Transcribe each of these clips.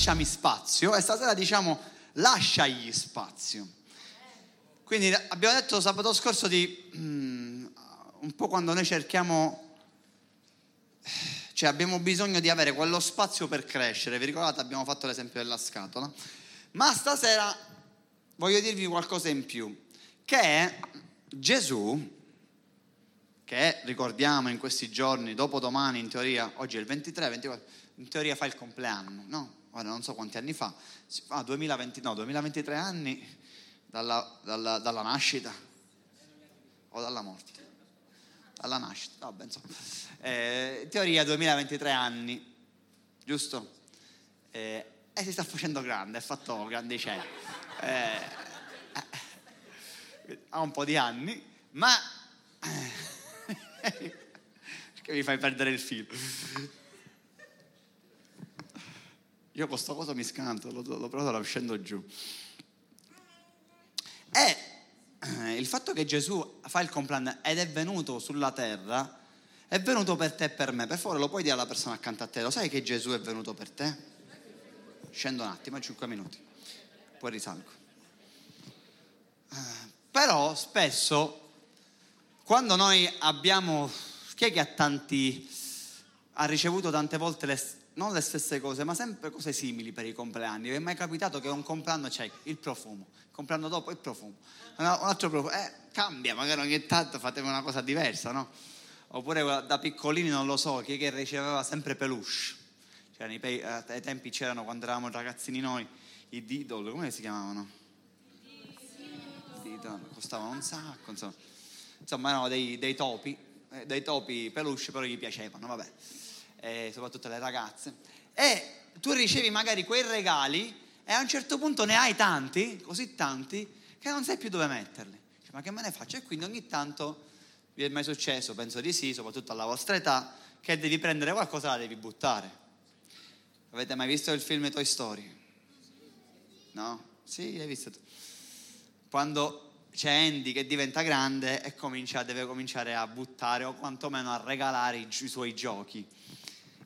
lasciami spazio e stasera diciamo lasciagli spazio. Quindi abbiamo detto sabato scorso di mm, un po' quando noi cerchiamo, cioè abbiamo bisogno di avere quello spazio per crescere. Vi ricordate, abbiamo fatto l'esempio della scatola. Ma stasera voglio dirvi qualcosa in più, che Gesù, che ricordiamo in questi giorni, dopodomani in teoria, oggi è il 23, 24, in teoria fa il compleanno, no? Ora non so quanti anni fa, ah, 2020, no, 2023 anni dalla, dalla, dalla nascita o dalla morte alla nascita, vabbè insomma, eh, teoria 2023 anni, giusto? Eh, e si sta facendo grande, è fatto grandicella. Eh, eh, ha un po' di anni, ma... Perché mi fai perdere il filo? Io con sto cosa mi scanto, l'ho, l'ho provato scendo giù. E eh, il fatto che Gesù fa il compleanno ed è venuto sulla terra, è venuto per te e per me. Per favore lo puoi dire alla persona accanto a te, lo sai che Gesù è venuto per te? Scendo un attimo, 5 minuti, poi risalgo. Eh, però spesso, quando noi abbiamo, chi è che ha tanti, ha ricevuto tante volte le, non le stesse cose, ma sempre cose simili per i compleanni? Vi è mai capitato che un compleanno c'è il profumo, il compleanno dopo il profumo? un altro profumo, eh, cambia, magari ogni tanto fate una cosa diversa, no? Oppure da piccolini, non lo so, chi è che riceveva sempre peluche? Cioè, nei, eh, ai tempi c'erano, quando eravamo ragazzini noi, i Didol, come si chiamavano? Didol, costavano un sacco, insomma. Insomma, erano dei, dei topi, eh, dei topi peluche, però gli piacevano, vabbè. E soprattutto le ragazze. E tu ricevi magari quei regali e a un certo punto ne hai tanti, così tanti, che non sai più dove metterli. Ma che me ne faccio? E quindi ogni tanto vi è mai successo, penso di sì, soprattutto alla vostra età, che devi prendere qualcosa e la devi buttare. Avete mai visto il film Toy Story? No? Sì, hai visto. Quando c'è Andy che diventa grande e comincia, deve cominciare a buttare o quantomeno a regalare i, i suoi giochi.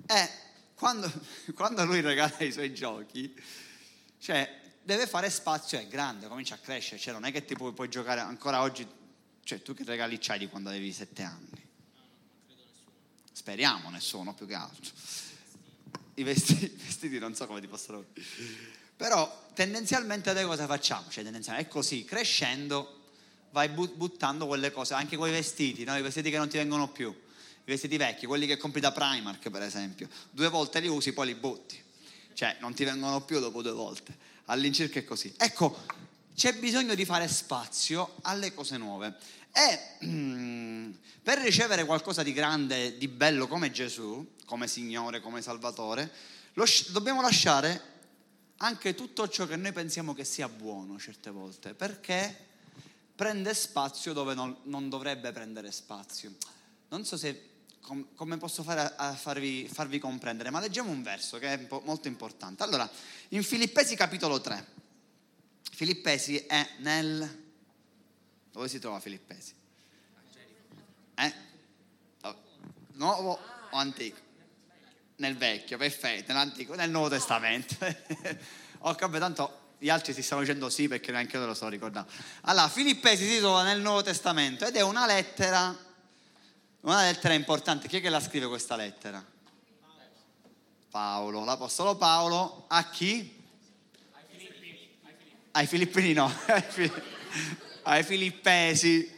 E quando, quando lui regala i suoi giochi, cioè deve fare spazio, è grande, comincia a crescere, cioè non è che ti puoi, puoi giocare ancora oggi, cioè tu che regali c'hai di quando avevi sette anni? Speriamo nessuno più che altro. I vestiti, i vestiti non so come ti possono però tendenzialmente noi cosa facciamo? Cioè tendenzialmente è così, crescendo vai buttando quelle cose, anche quei vestiti, no? i vestiti che non ti vengono più, i vestiti vecchi, quelli che compri da Primark per esempio, due volte li usi poi li butti, cioè non ti vengono più dopo due volte all'incirca è così. Ecco, c'è bisogno di fare spazio alle cose nuove. E mm, per ricevere qualcosa di grande, di bello come Gesù, come Signore, come Salvatore, lo, dobbiamo lasciare anche tutto ciò che noi pensiamo che sia buono certe volte, perché prende spazio dove non, non dovrebbe prendere spazio. Non so se com, come posso fare a, farvi, farvi, comprendere, ma leggiamo un verso che è molto importante. Allora, in Filippesi capitolo 3, Filippesi è nel... Dove si trova Filippesi? Eh? Oh, nuovo o antico? Nel vecchio, perfetto, nell'antico, nel Nuovo Testamento. Ho capito, tanto gli altri si stanno dicendo sì perché neanche io lo so ricordare. Allora, Filippesi si trova nel Nuovo Testamento ed è una lettera una lettera importante, chi è che la scrive questa lettera? Paolo, l'Apostolo Paolo a chi? Ai Filippini. Ai Filippini no, ai Filippesi.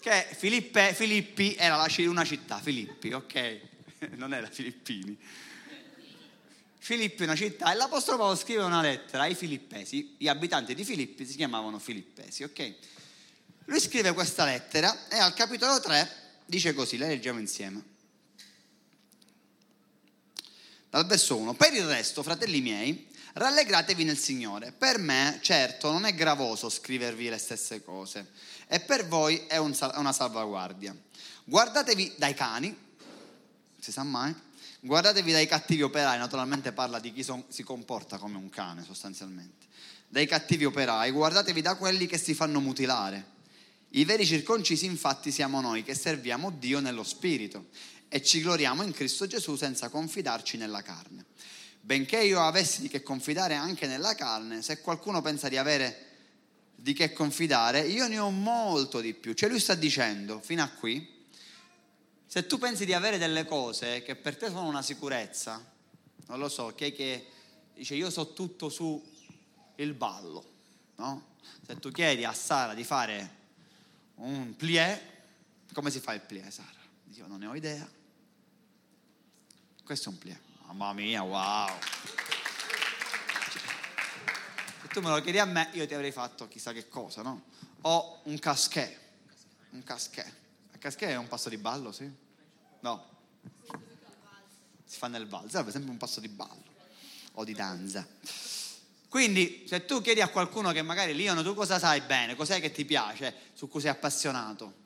Che Filippe, Filippi era una città, Filippi, ok? Non era Filippini. Filippi è una città e l'Apostolo Paolo scrive una lettera ai Filippesi, gli abitanti di Filippi si chiamavano Filippesi, ok? Lui scrive questa lettera e al capitolo 3 dice così, la leggiamo insieme. Dal verso 1, per il resto, fratelli miei, rallegratevi nel Signore. Per me, certo, non è gravoso scrivervi le stesse cose e per voi è un, una salvaguardia. Guardatevi dai cani, si sa mai, guardatevi dai cattivi operai, naturalmente parla di chi son, si comporta come un cane sostanzialmente, dai cattivi operai, guardatevi da quelli che si fanno mutilare i veri circoncisi infatti siamo noi che serviamo Dio nello Spirito e ci gloriamo in Cristo Gesù senza confidarci nella carne. benché io avessi di che confidare anche nella carne, se qualcuno pensa di avere di che confidare, io ne ho molto di più. Cioè lui sta dicendo, fino a qui, se tu pensi di avere delle cose che per te sono una sicurezza, non lo so, che, che dice io so tutto su il ballo, no? Se tu chiedi a Sara di fare un plié, come si fa il plié, Sara? Io non ne ho idea. Questo è un plié. Mamma mia, wow. Se tu me lo chiedi a me, io ti avrei fatto chissà che cosa, no? O un casquet. Un casquet. Il casquet è un passo di ballo, sì? No. Si fa nel ballo, serve sempre un passo di ballo o di danza. Quindi se tu chiedi a qualcuno che magari Leon tu cosa sai bene, cos'è che ti piace, su cui sei appassionato?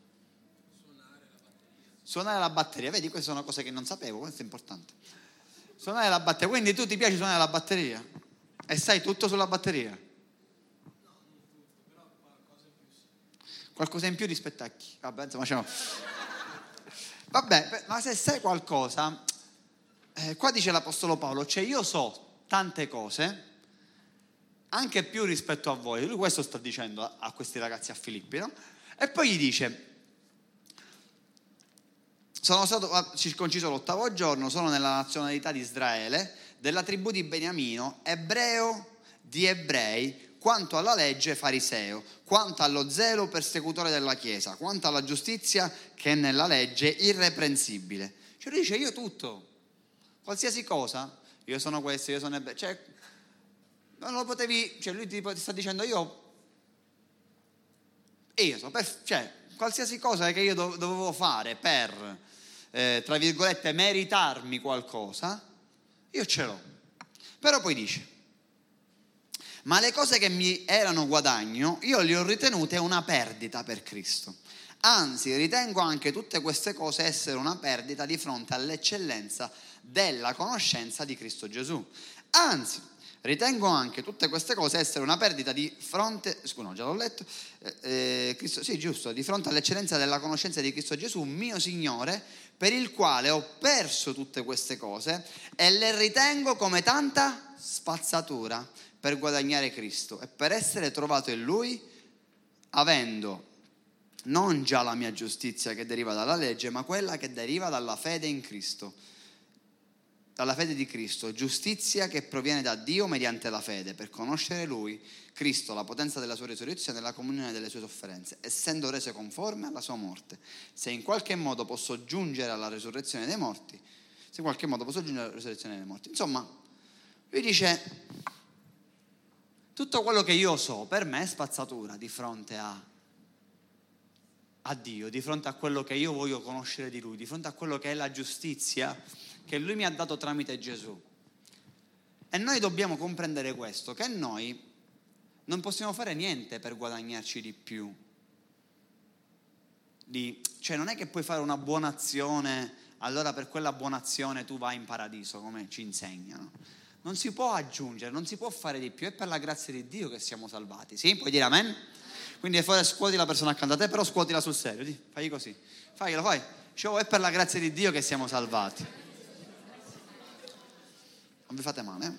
Suonare la batteria, vedi queste sono cose che non sapevo, questo è importante. Suonare la batteria, quindi tu ti piace suonare la batteria e sai tutto sulla batteria? Qualcosa in più rispetto a chi? Vabbè, insomma, c'è... Vabbè, ma se sai qualcosa, eh, qua dice l'Apostolo Paolo, cioè io so tante cose, anche più rispetto a voi. Lui questo sta dicendo a, questi ragazzi a Filippi, no? E poi gli dice, sono stato circonciso l'ottavo giorno, sono nella nazionalità di Israele, della tribù di Beniamino, ebreo di ebrei, quanto alla legge fariseo, quanto allo zelo persecutore della Chiesa, quanto alla giustizia che è nella legge irreprensibile. Cioè lui dice io tutto, qualsiasi cosa, io sono questo, io sono ebreo, cioè non lo potevi, cioè lui ti, sta dicendo io, io per, cioè qualsiasi cosa che io dovevo fare per, eh, tra virgolette, meritarmi qualcosa, io ce l'ho. Però poi dice, ma le cose che mi erano guadagno, io le ho ritenute una perdita per Cristo. Anzi, ritengo anche tutte queste cose essere una perdita di fronte all'eccellenza della conoscenza di Cristo Gesù. Anzi, ritengo anche tutte queste cose essere una perdita di fronte, scusa, no, già l'ho letto, eh, eh, Cristo, sì, giusto, di fronte all'eccellenza della conoscenza di Cristo Gesù, mio Signore, per il quale ho perso tutte queste cose e le ritengo come tanta spazzatura per guadagnare Cristo e per essere trovato in Lui, avendo non già la mia giustizia che deriva dalla legge, ma quella che deriva dalla fede in Cristo. Dalla fede di Cristo, giustizia che proviene da Dio mediante la fede, per conoscere Lui, Cristo, la potenza della sua risurrezione e la comunione delle sue sofferenze, essendo reso conforme alla sua morte. Se in qualche modo posso giungere alla risurrezione dei morti, se in qualche modo posso giungere alla risurrezione dei morti. Insomma, lui dice, tutto quello che io so per me è spazzatura di fronte a, a Dio, di fronte a quello che io voglio conoscere di Lui, di fronte a quello che è la giustizia che Lui mi ha dato tramite Gesù. E noi dobbiamo comprendere questo, che noi non possiamo fare niente per guadagnarci di più. Di, cioè non è che puoi fare una buona azione, allora per quella buona azione tu vai in paradiso, come ci insegnano non si può aggiungere, non si può fare di più, è per la grazia di Dio che siamo salvati. Sì? Puoi dire amen? Quindi fuori scuoti la persona accanto a te, però scuotila sul serio, fai così, faglielo, fai. Cioè, è per la grazia di Dio che siamo salvati. Non vi fate male. Eh?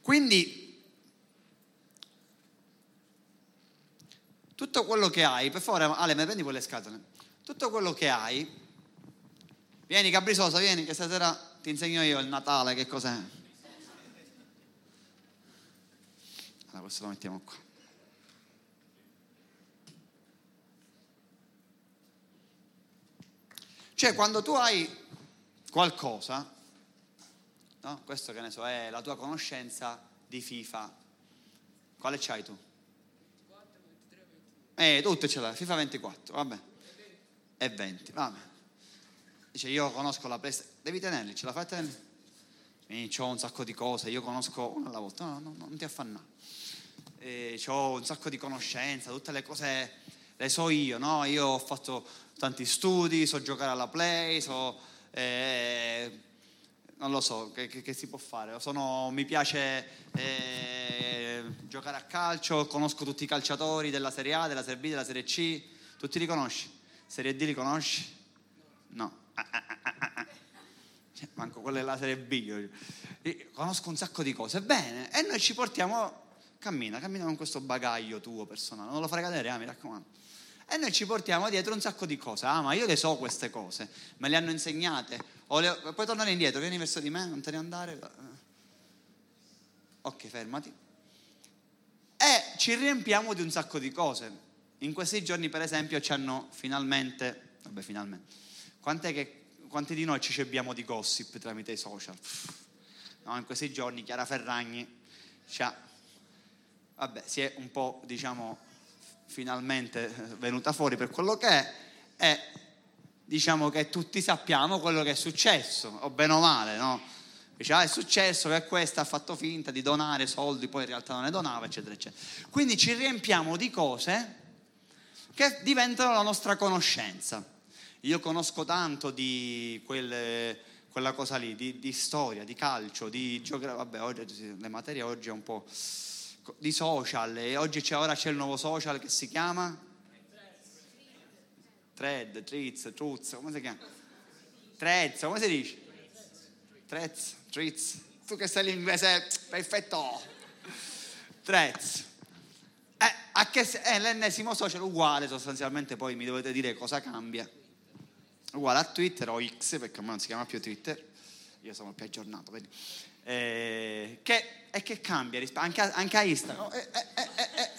Quindi, tutto quello che hai, per favore, Ale, mi prendi quelle scatole. Tutto quello che hai, vieni Caprisosa, vieni che stasera ti insegno io il Natale, che cos'è. Allora, questo lo mettiamo qua. Cioè, quando tu hai qualcosa, no? questo che ne so, è la tua conoscenza di FIFA, quale c'hai tu? Eh, tutte ce l'hai, FIFA 24, vabbè. E 20, vabbè. Dice, io conosco la PlayStation, devi tenerli, ce la fai tenere? ho un sacco di cose, io conosco una alla volta, no, no, no non ti affannare eh, ho un sacco di conoscenza, tutte le cose le so io, no? Io ho fatto tanti studi, so giocare alla play, so... Eh, non lo so, che, che, che, si può fare? Sono, mi piace eh, giocare a calcio, conosco tutti i calciatori della Serie A, della Serie B, della Serie C, tutti li conosci? Serie D li conosci? No. Ah, ah, ah, cioè, manco quelle della serie B, io, conosco un sacco di cose, bene, e noi ci portiamo, cammina, cammina con questo bagaglio tuo personale, non lo fai cadere, ah, mi raccomando. E noi ci portiamo dietro un sacco di cose, ah ma io le so queste cose, me le hanno insegnate, le, puoi tornare indietro, vieni verso di me, non te ne andare. Ok, fermati. E ci riempiamo di un sacco di cose. In questi giorni, per esempio, ci hanno finalmente, vabbè, finalmente, che quanti di noi ci cebiamo di gossip tramite i social? No, in questi giorni Chiara Ferragni ci ha, vabbè, si è un po', diciamo, finalmente venuta fuori per quello che è e diciamo che tutti sappiamo quello che è successo, o bene o male, no? Dice, ah, è successo che questa ha fatto finta di donare soldi, poi in realtà non ne donava, eccetera, eccetera. Quindi ci riempiamo di cose che diventano la nostra conoscenza. Io conosco tanto di quelle, quella cosa lì, di, di, storia, di calcio, di geografia, vabbè, oggi, le materie oggi è un po' di social e oggi c'è, ora c'è il nuovo social che si chiama Thread, Triz, Truz, come si chiama? Trez, come si dice? Trez, Triz, tu che sei l'inglese perfetto. Trez. Eh, che, è l'ennesimo social uguale sostanzialmente, poi mi dovete dire cosa cambia uguale a Twitter o X, perché ormai non si chiama più Twitter, io sono più aggiornato, quindi, eh, che, e che cambia anche, a, anche a Instagram. Eh, eh,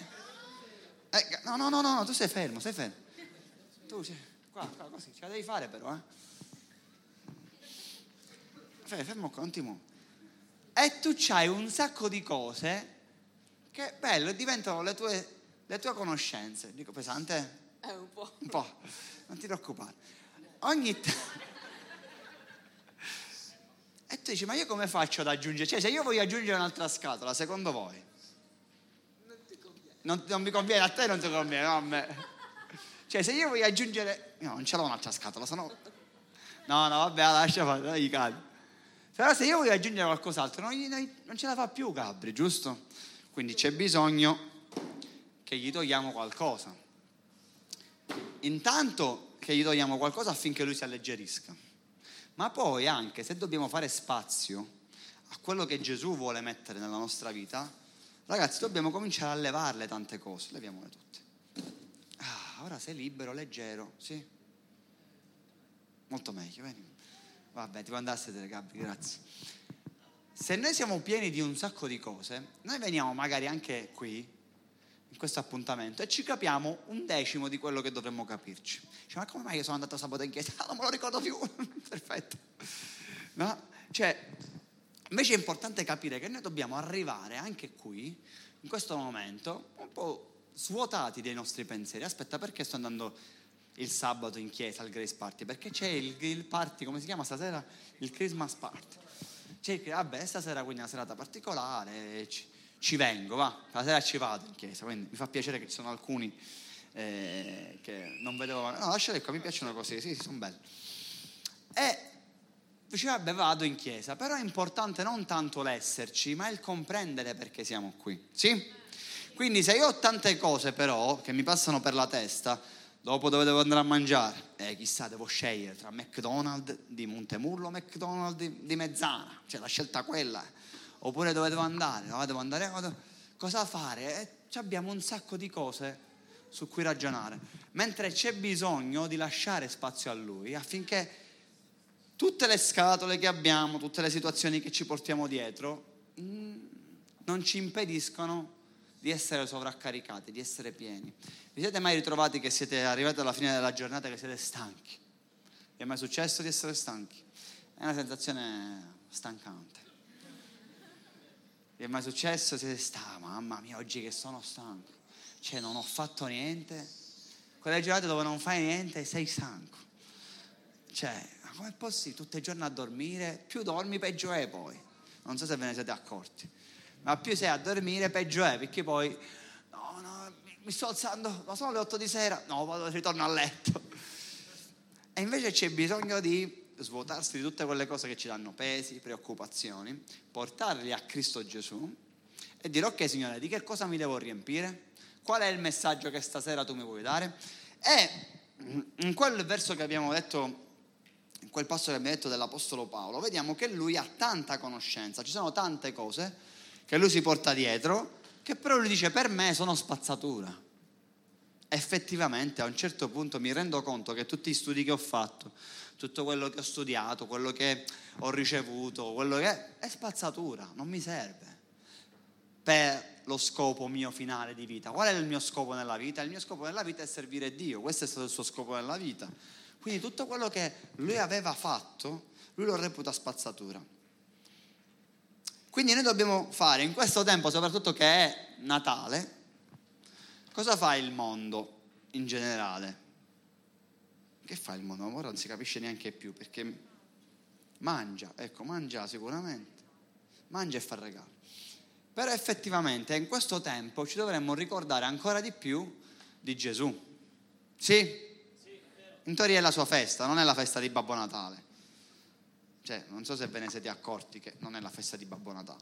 eh, no, no, no, no, tu sei fermo, sei fermo. Tu, qua, qua, così, ce la devi fare però, eh. Fermo qua, un attimo. E tu c'hai un sacco di cose che, bello, diventano le tue, le tue conoscenze. Dico pesante? Eh, un po'. Un po', non ti preoccupare ogni tanto... E tu dici, ma io come faccio ad aggiungere? Cioè, se io voglio aggiungere un'altra scatola, secondo voi? Non ti conviene. Non, non mi conviene, a te non ti conviene, no a me. Cioè, se io voglio aggiungere... No, non ce l'ho un'altra scatola, sennò... No, no, vabbè, lascia fare, gli cadi. Però se io voglio aggiungere qualcos'altro, non, non ce la fa più Gabri, giusto? Quindi c'è bisogno che gli togliamo qualcosa. Intanto che gli togliamo qualcosa affinché lui si alleggerisca. Ma poi anche se dobbiamo fare spazio a quello che Gesù vuole mettere nella nostra vita, ragazzi, dobbiamo cominciare a levarle tante cose, leviamole tutte. Ah, ora sei libero, leggero, sì? Molto meglio, vedi? Vabbè, ti puoi andare a sedere, grazie. Se noi siamo pieni di un sacco di cose, noi veniamo magari anche qui in questo appuntamento e ci capiamo un decimo di quello che dovremmo capirci. Dice, ma come mai io sono andato sabato in chiesa? Non me lo ricordo più. Perfetto. No? Cioè, invece è importante capire che noi dobbiamo arrivare anche qui, in questo momento, un po' svuotati dei nostri pensieri. Aspetta, perché sto andando il sabato in chiesa al Grace Party? Perché c'è il, il party, come si chiama stasera? Il Christmas Party. C'è, vabbè, stasera quindi è una serata particolare, ci, ci vengo, va, la sera ci vado in chiesa, quindi mi fa piacere che ci sono alcuni eh, che non vedevo, no lasciate qua, mi piacciono così, sì, sì sono belli. E dice, vabbè, vado in chiesa, però è importante non tanto l'esserci, ma il comprendere perché siamo qui, sì? Quindi se io ho tante cose però che mi passano per la testa, dopo dove devo andare a mangiare, eh, chissà, devo scegliere tra McDonald's di Montemurlo o McDonald's di, Mezzana, cioè la scelta quella oppure dove devo andare, no? devo andare, cosa fare? E abbiamo un sacco di cose su cui ragionare, mentre c'è bisogno di lasciare spazio a Lui affinché tutte le scatole che abbiamo, tutte le situazioni che ci portiamo dietro, mm, non ci impediscono di essere sovraccaricati, di essere pieni. Vi siete mai ritrovati che siete arrivati alla fine della giornata e che siete stanchi? Vi è mai successo di essere stanchi? È una sensazione stancante. Vi è mai successo? Siete stati, mamma mia, oggi che sono stanco. Cioè, non ho fatto niente. Quelle giornate dove non fai niente sei stanco. Cioè, ma com'è possibile? Tutti i giorni a dormire, più dormi peggio è poi. Non so se ve ne siete accorti. Ma più sei a dormire peggio è, perché poi, no, no, mi sto alzando, ma sono le 8 di sera, no, vado, ritorno a letto. E invece c'è bisogno di svuotarsi di tutte quelle cose che ci danno pesi, preoccupazioni, portarli a Cristo Gesù e dire ok Signore, di che cosa mi devo riempire? Qual è il messaggio che stasera tu mi vuoi dare? E in quel verso che abbiamo letto in quel passo che abbiamo detto dell'Apostolo Paolo, vediamo che lui ha tanta conoscenza, ci sono tante cose che lui si porta dietro, che però lui dice per me sono spazzatura. Effettivamente a un certo punto mi rendo conto che tutti gli studi che ho fatto, tutto quello che ho studiato, quello che ho ricevuto, quello che è, è spazzatura, non mi serve per lo scopo mio finale di vita. Qual è il mio scopo nella vita? Il mio scopo nella vita è servire Dio, questo è stato il suo scopo nella vita. Quindi tutto quello che lui aveva fatto, lui lo reputa spazzatura. Quindi noi dobbiamo fare in questo tempo, soprattutto che è Natale, cosa fa il mondo in generale? Che fa il mondo? Ora non si capisce neanche più perché mangia, ecco, mangia sicuramente, mangia e fa regali. Però effettivamente in questo tempo ci dovremmo ricordare ancora di più di Gesù. Sì? In teoria è la sua festa, non è la festa di Babbo Natale. Cioè, non so se ve ne siete accorti che non è la festa di Babbo Natale,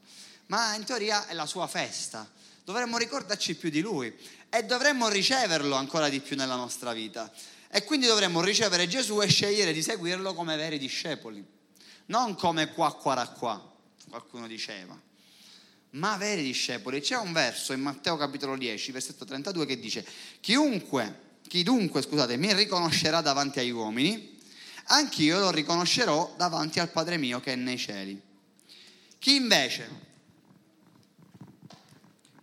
ma in teoria è la sua festa. Dovremmo ricordarci più di lui e dovremmo riceverlo ancora di più nella nostra vita. E quindi dovremmo ricevere Gesù e scegliere di seguirlo come veri discepoli, non come qua, qua, qua, qualcuno diceva, ma veri discepoli. C'è un verso in Matteo capitolo 10, versetto 32 che dice, chiunque chi dunque, scusate, mi riconoscerà davanti agli uomini, anch'io lo riconoscerò davanti al Padre mio che è nei cieli. Chi invece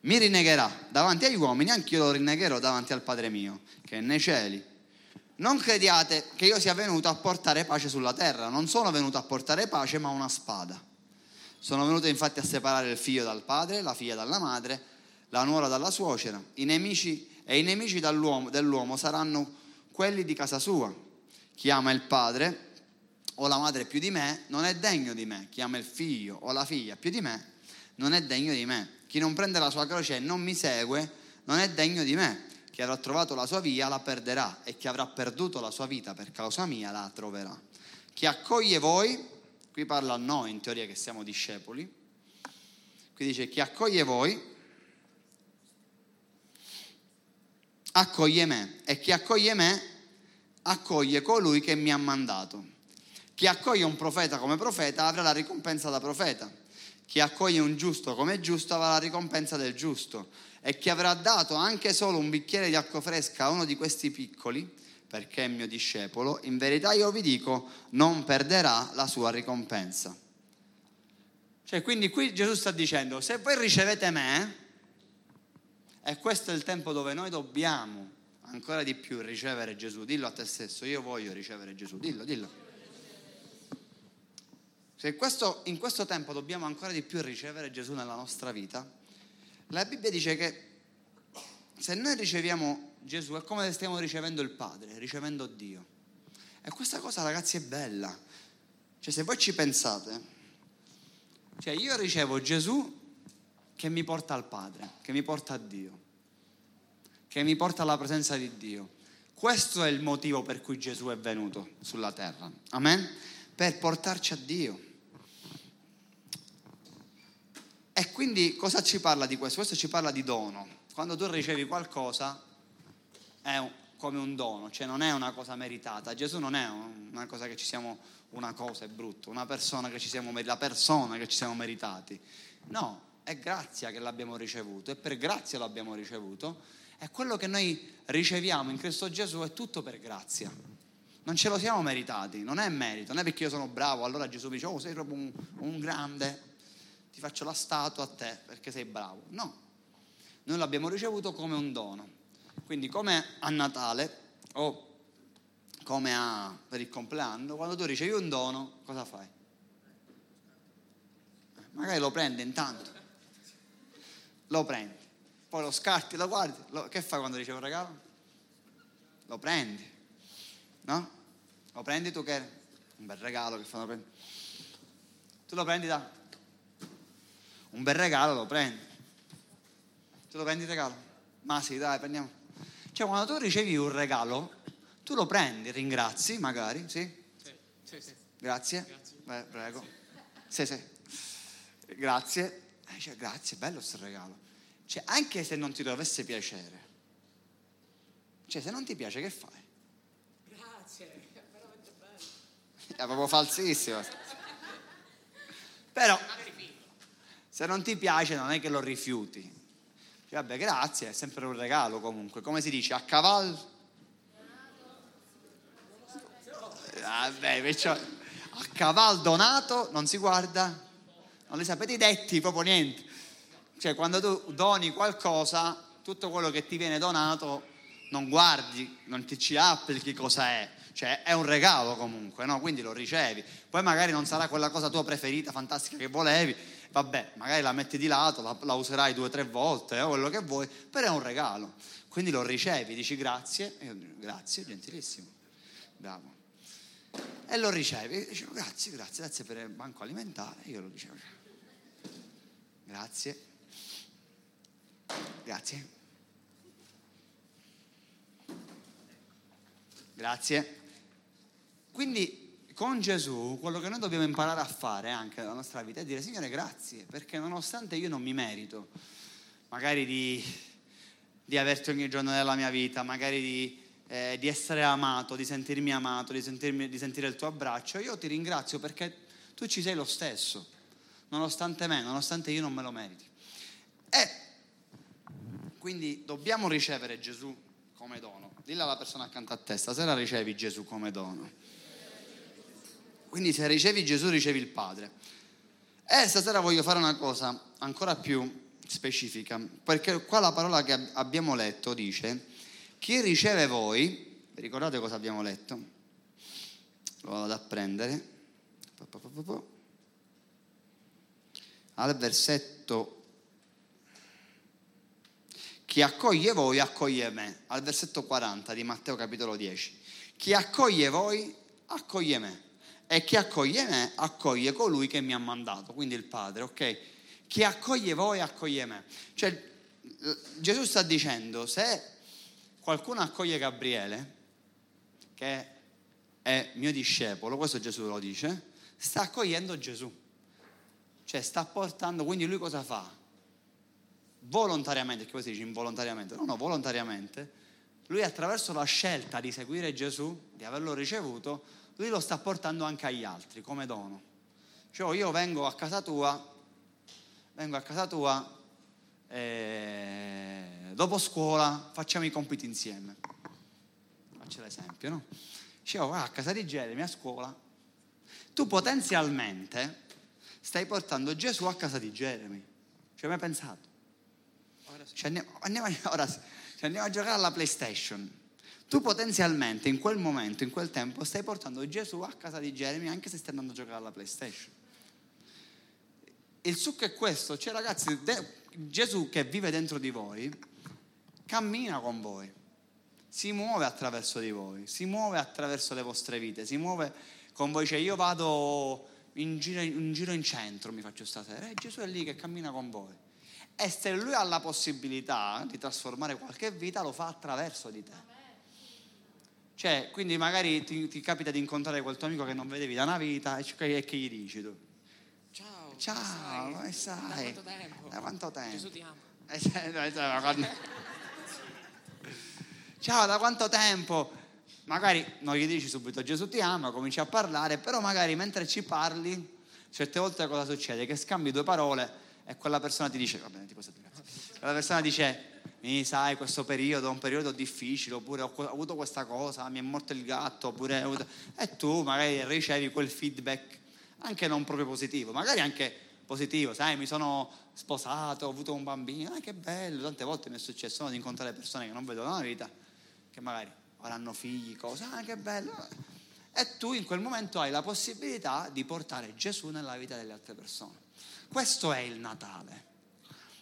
mi rinnegherà davanti agli uomini, anch'io lo rinnegherò davanti al Padre mio che è nei cieli. Non crediate che io sia venuto a portare pace sulla terra, non sono venuto a portare pace ma una spada. Sono venuto infatti a separare il figlio dal padre, la figlia dalla madre, la nuora dalla suocera, i nemici e i nemici dell'uomo saranno quelli di casa sua. Chi ama il padre o la madre più di me non è degno di me. Chi ama il figlio o la figlia più di me non è degno di me. Chi non prende la sua croce e non mi segue non è degno di me. Chi avrà trovato la sua via la perderà e chi avrà perduto la sua vita per causa mia la troverà. Chi accoglie voi, qui parla a noi in teoria che siamo discepoli, qui dice chi accoglie voi accoglie me e chi accoglie me accoglie colui che mi ha mandato. Chi accoglie un profeta come profeta avrà la ricompensa da profeta. Chi accoglie un giusto come giusto avrà la ricompensa del giusto. E chi avrà dato anche solo un bicchiere di acqua fresca a uno di questi piccoli, perché è mio discepolo, in verità io vi dico, non perderà la sua ricompensa. Cioè, quindi qui Gesù sta dicendo, se voi ricevete me, e questo è il tempo dove noi dobbiamo ancora di più ricevere Gesù. Dillo a te stesso, io voglio ricevere Gesù. Dillo, dillo. Se questo, in questo tempo dobbiamo ancora di più ricevere Gesù nella nostra vita, la Bibbia dice che se noi riceviamo Gesù è come se stiamo ricevendo il Padre, ricevendo Dio. E questa cosa ragazzi è bella. Cioè se voi ci pensate, cioè io ricevo Gesù che mi porta al Padre, che mi porta a Dio, che mi porta alla presenza di Dio. Questo è il motivo per cui Gesù è venuto sulla terra. Amen? Per portarci a Dio. E quindi cosa ci parla di questo? Questo ci parla di dono. Quando tu ricevi qualcosa è come un dono, cioè non è una cosa meritata. Gesù non è una cosa che ci siamo, una cosa è brutto, una persona che ci siamo, la persona che ci siamo meritati. No, è grazia che l'abbiamo ricevuto e per grazia lo abbiamo ricevuto e quello che noi riceviamo in Cristo Gesù è tutto per grazia. Non ce lo siamo meritati, non è merito, non è perché io sono bravo, allora Gesù dice, oh sei proprio un, un grande, ti faccio la statua a te perché sei bravo. No, noi l'abbiamo ricevuto come un dono. Quindi come a Natale o come a, per il compleanno, quando tu ricevi un dono, cosa fai? Magari lo prendi intanto lo prendi, poi lo scarti, lo guardi, lo, che fai quando riceve un regalo? Lo prendi, no? Lo prendi tu che è un bel regalo che fanno prendere. Tu lo prendi da un bel regalo, lo prendi. Tu lo prendi il regalo? Ma sì, dai, prendiamo. Cioè, quando tu ricevi un regalo, tu lo prendi, ringrazi magari, sì? Sì, sì, sì. Grazie. Grazie. Beh, prego. Sì, sì. Grazie. Eh, cioè, grazie, bello questo regalo. Cioè, anche se non ti dovesse piacere, cioè, se non ti piace, che fai? Grazie, è veramente bello. è proprio falsissimo. Però, se non ti piace, non è che lo rifiuti. Dici, Vabbè, grazie, è sempre un regalo comunque. Come si dice? A cavallo? Vabbè, perciò, a cavallo donato non si guarda? Non li sapete i detti, proprio niente. Cioè, quando tu doni qualcosa, tutto quello che ti viene donato non guardi, non ti ci applichi cosa è. Cioè, è un regalo comunque, no? Quindi lo ricevi. Poi magari non sarà quella cosa tua preferita, fantastica che volevi. Vabbè, magari la metti di lato, la, la userai due o tre volte, o quello che vuoi, però è un regalo. Quindi lo ricevi, dici grazie, e io grazie, gentilissimo, bravo. E lo ricevi, e dici grazie, grazie, grazie per il banco alimentare, io lo dicevo. Grazie. Grazie. Grazie. Quindi con Gesù quello che noi dobbiamo imparare a fare anche nella nostra vita è dire Signore grazie, perché nonostante io non mi merito magari di, di averti ogni giorno della mia vita, magari di, eh, di essere amato, di sentirmi amato, di, sentirmi, di sentire il tuo abbraccio, io ti ringrazio perché tu ci sei lo stesso, nonostante me, nonostante io non me lo meriti. Quindi dobbiamo ricevere Gesù come dono. Dillo alla persona accanto a te, stasera ricevi Gesù come dono. Quindi se ricevi Gesù ricevi il Padre. E stasera voglio fare una cosa ancora più specifica, perché qua la parola che abbiamo letto dice, chi riceve voi, ricordate cosa abbiamo letto? Lo vado ad apprendere. Al versetto chi accoglie voi accoglie me, al versetto 40 di Matteo capitolo 10. Chi accoglie voi accoglie me e chi accoglie me accoglie colui che mi ha mandato, quindi il Padre, ok? Chi accoglie voi accoglie me. Cioè Gesù sta dicendo se qualcuno accoglie Gabriele, che è mio discepolo, questo Gesù lo dice, sta accogliendo Gesù. Cioè sta portando, quindi lui cosa fa? Volontariamente, che poi si dice involontariamente, no, no, volontariamente, lui attraverso la scelta di seguire Gesù, di averlo ricevuto, lui lo sta portando anche agli altri come dono. Cioè io vengo a casa tua, vengo a casa tua, e dopo scuola facciamo i compiti insieme. Faccio l'esempio, no? Dicevo, ah, a casa di Jeremy, a scuola, tu potenzialmente stai portando Gesù a casa di Jeremy. Ci hai mai pensato? Ci andiamo, andiamo, ora, ci andiamo a giocare alla PlayStation. Tu potenzialmente in quel momento, in quel tempo, stai portando Gesù a casa di Jeremy anche se stai andando a giocare alla PlayStation. Il succo è questo, cioè ragazzi, de- Gesù che vive dentro di voi, cammina con voi, si muove attraverso di voi, si muove attraverso le vostre vite, si muove con voi, cioè io vado in giro in, giro in centro, mi faccio stasera, e Gesù è lì che cammina con voi. E se lui ha la possibilità di trasformare qualche vita, lo fa attraverso di te. Cioè, quindi magari ti, ti capita di incontrare quel tuo amico che non vedevi da una vita e che gli dici tu? Ciao. Ciao, come stai? Da quanto tempo? Da quanto tempo? Gesù ti ama. Eh, Ciao, da quanto tempo? Magari non gli dici subito Gesù ti ama, cominci a parlare, però magari mentre ci parli, certe volte cosa succede? Che scambi due parole e quella persona ti dice, va bene, ti posso dire, quella persona dice, mi sai, questo periodo è un periodo difficile, oppure ho avuto questa cosa, mi è morto il gatto, oppure avuto... e tu magari ricevi quel feedback anche non proprio positivo, magari anche positivo, sai, mi sono sposato, ho avuto un bambino, ah, che bello, tante volte mi è successo di incontrare persone che non vedo una vita, che magari ora hanno figli, cose, ah, che bello. E tu in quel momento hai la possibilità di portare Gesù nella vita delle altre persone. Questo è il Natale.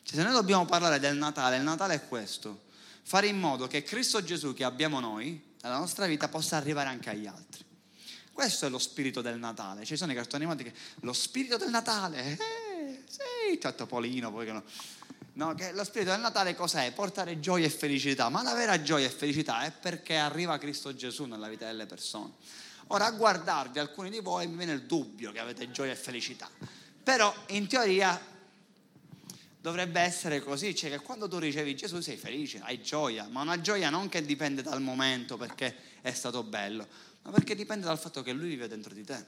Cioè, se noi dobbiamo parlare del Natale, il Natale è questo. Fare in modo che Cristo Gesù che abbiamo noi, nella nostra vita, possa arrivare anche agli altri. Questo è lo spirito del Natale. Ci sono i cartoni animati che lo spirito del Natale, eh, sì, tanto Polino, poi che no. No, che lo spirito del Natale cos'è? Portare gioia e felicità, ma la vera gioia e felicità è perché arriva Cristo Gesù nella vita delle persone. Ora a guardarvi alcuni di voi mi viene il dubbio che avete gioia e felicità. Però in teoria dovrebbe essere così, cioè che quando tu ricevi Gesù sei felice, hai gioia, ma una gioia non che dipende dal momento perché è stato bello, ma perché dipende dal fatto che Lui vive dentro di te.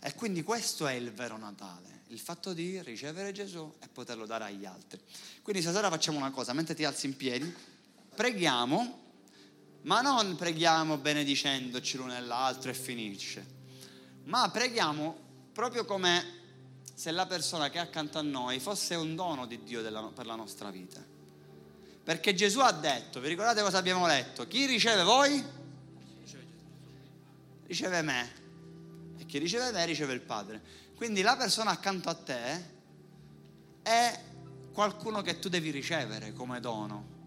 E quindi questo è il vero Natale, il fatto di ricevere Gesù e poterlo dare agli altri. Quindi stasera facciamo una cosa, mentre ti alzi in piedi, preghiamo, ma non preghiamo benedicendoci l'uno e l'altro e finisce, ma preghiamo proprio come se la persona che è accanto a noi fosse un dono di Dio della, per la nostra vita. Perché Gesù ha detto, vi ricordate cosa abbiamo letto? Chi riceve voi? Riceve me. E chi riceve me riceve il Padre. Quindi la persona accanto a te è qualcuno che tu devi ricevere come dono.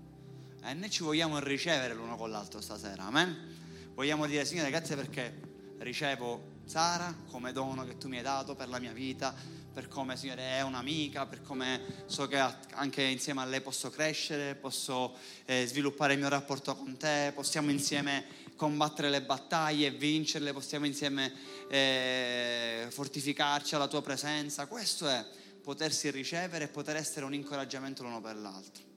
E noi ci vogliamo ricevere l'uno con l'altro stasera, amen? Vogliamo dire, Signore, grazie perché ricevo Sara come dono che tu mi hai dato per la mia vita, per come Signore è un'amica, per come so che anche insieme a lei posso crescere, posso eh, sviluppare il mio rapporto con te, possiamo insieme combattere le battaglie, vincerle, possiamo insieme eh, fortificarci alla tua presenza. Questo è potersi ricevere e poter essere un incoraggiamento l'uno per l'altro.